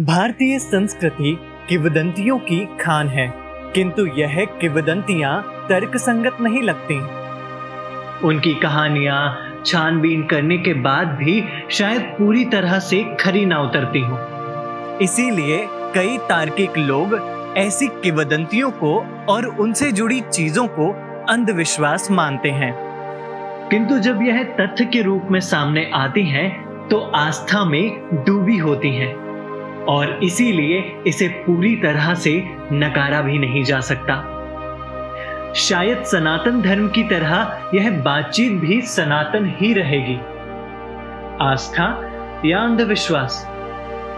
भारतीय संस्कृति किवदंतियों की खान है, किंतु यह किवदंतियाँ तर्क संगत नहीं लगती। उनकी कहानियाँ छानबीन करने के बाद भी शायद पूरी तरह से खरी ना उतरती हो। इसीलिए कई तार्किक लोग ऐसी किवदंतियों को और उनसे जुड़ी चीज़ों को अंधविश्वास मानते हैं। किंतु जब यह तथ्य के रूप में सामने आती हैं तो आस्था में डूबी होती हैं। और इसीलिए इसे पूरी तरह से नकारा भी नहीं जा सकता। शायद सनातन धर्म की तरह यह बातचीत भी सनातन ही रहेगी। आस्था या अंधविश्वास?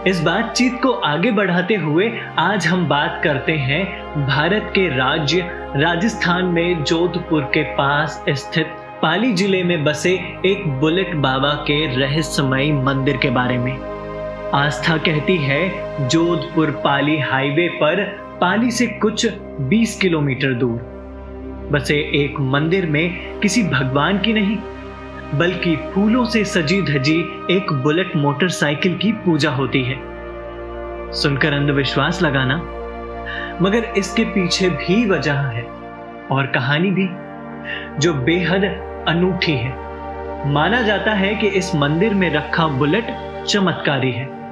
इस बातचीत को आगे बढ़ाते हुए आज हम बात करते हैं भारत के राज्य, राजस्थान में जोधपुर के पास स्थित पाली ज़िले में बसे एक बुलेट बाबा के रहस्यमयी मंदिर के बारे में। आस्था कहती है, जोधपुर पाली हाईवे पर पाली से कुछ 20 किलोमीटर दूर। बसे एक मंदिर में किसी भगवान की नहीं, बल्कि फूलों से सजी धजी एक बुलेट मोटरसाइकिल की पूजा होती है। सुनकर अंधविश्वास लगाना, मगर इसके पीछे भी वजह है, और कहानी भी, जो बेहद अनूठी है। माना जाता है कि इस मंदिर में रखा बुलेट चमत्कारी है।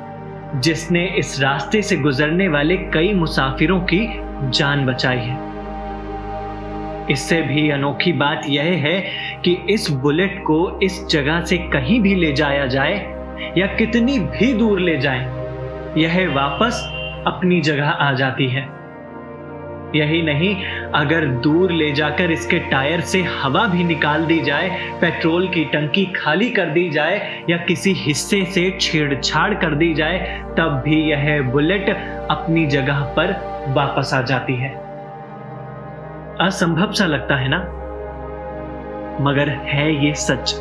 जिसने इस रास्ते से गुजरने वाले कई मुसाफिरों की जान बचाई है। इससे भी अनोखी बात यह है कि इस बुलेट को इस जगह से कहीं भी ले जाया जाए या कितनी भी दूर ले जाए, यह वापस अपनी जगह आ जाती है। यही नहीं, अगर दूर ले जाकर इसके टायर से हवा भी निकाल दी जाए, पेट्रोल की टंकी खाली कर दी जाए, या किसी हिस्से से छेड़छाड़ कर दी जाए, तब भी यह बुलेट अपनी जगह पर वापस आ जाती है। असंभव सा लगता है ना? मगर है ये सच।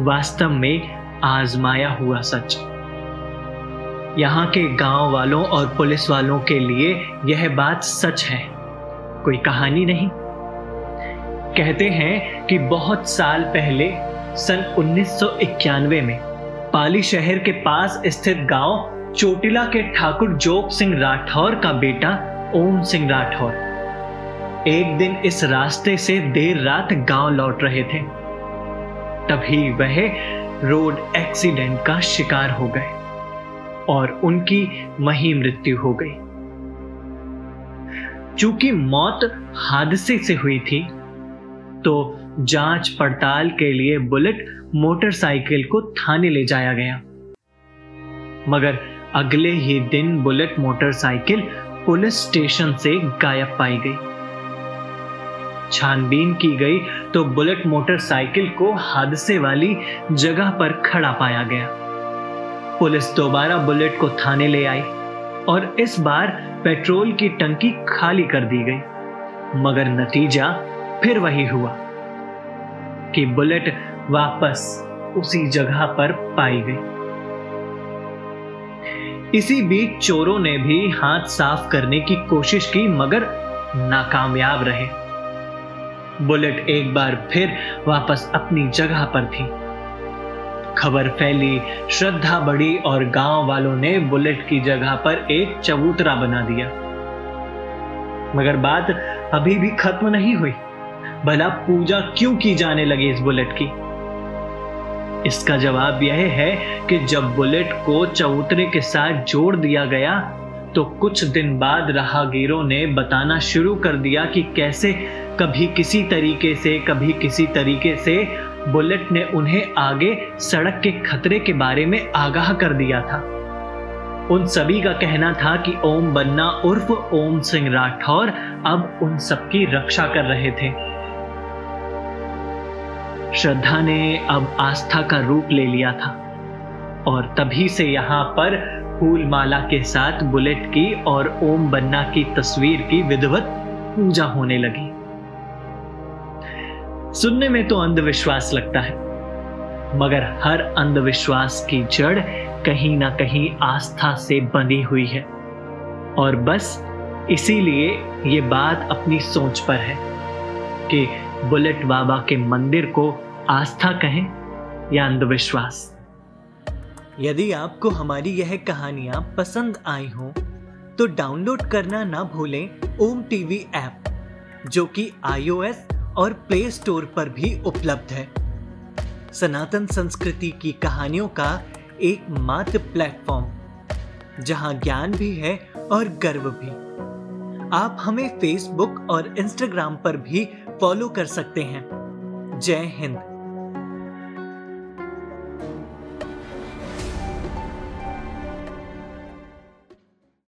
वास्तव में आजमाया हुआ सच। यहाँ के गाँव वालों और पुलिस वालों के लिए यह बात सच है। कोई कहानी नहीं। कहते हैं कि बहुत साल पहले, सन 1991 में, पाली शहर के पास स्थित गाँव चोटिला के ठाकुर जोग सिंह राठौर का बेटा ओम सिंह राठौर। एक दिन इस रास्ते से देर रात गाँव लौट रहे थे। तभी वह रोड एक्सीडेंट का शिकार हो गए। और उनकी वही मृत्यु हो गई। चूँकि मौत हादसे से हुई थी तो जाँच पड़ताल के लिए बुलेट मोटरसाइकिल को थाने ले जाया गया। मगर अगले ही दिन बुलेट मोटरसाइकिल पुलिस स्टेशन से गायब पाई गई। छानबीन की गई तो बुलेट मोटरसाइकिल को हादसे वाली जगह पर खड़ा पाया गया। पुलिस दोबारा बुलेट को थाने ले आई और इस बार पेट्रोल की टंकी खाली कर दी गई। मगर नतीजा फिर वही हुआ कि बुलेट वापस उसी जगह पर पाई गई। इसी बीच चोरों ने भी हाथ साफ़ करने की कोशिश की, मगर नाकामयाब रहे। बुलेट एक बार फिर वापस अपनी जगह पर थी। खबर फैली। श्रद्धा बढ़ी और गाँव वालों ने बुलेट की जगह पर एक चबूतरा बना दिया। मगर बात अभी भी खत्म नहीं हुई। भला पूजा क्यों की जाने लगी इस बुलेट की? इसका जवाब यह है कि जब बुलेट को चबूतरे के साथ जोड़ दिया गया तो कुछ दिन बाद राहगीरों ने बताना शुरू कर दिया कि कैसे कभी किसी तरीके से, कभी किसी तरीके से बुलेट ने उन्हें आगे सड़क के खतरे के बारे में आगाह कर दिया था। उन सभी का कहना था कि ओम बन्ना उर्फ़ ओम सिंह राठौर अब उन सबकी रक्षा कर रहे थे। श्रद्धा ने अब आस्था का रूप ले लिया था और तभी से यहाँ पर फूल माला के साथ बुलेट की और ओम बन्ना की तस्वीर की विधिवत पूजा होने लगी। सुनने में तो अंधविश्वास लगता है, मगर हर अंधविश्वास की जड़ कहीं ना कहीं आस्था से बंधी हुई है। और बस इसीलिए ये बात अपनी सोच पर है कि बुलेट बाबा के मंदिर को आस्था कहें या अंधविश्वास। यदि आपको हमारी यह कहानियाँ पसंद आई हों तो डाउनलोड करना ना भूलें ओम टीवी ऐप, जो कि आईओएस और प्ले स्टोर पर भी उपलब्ध है। सनातन संस्कृति की कहानियों का एक मात्र प्लेटफॉर्म, जहाँ ज्ञान भी है और गर्व भी। आप हमें फेसबुक और इंस्टाग्राम पर भी फॉलो कर सकते हैं। जय हिंद।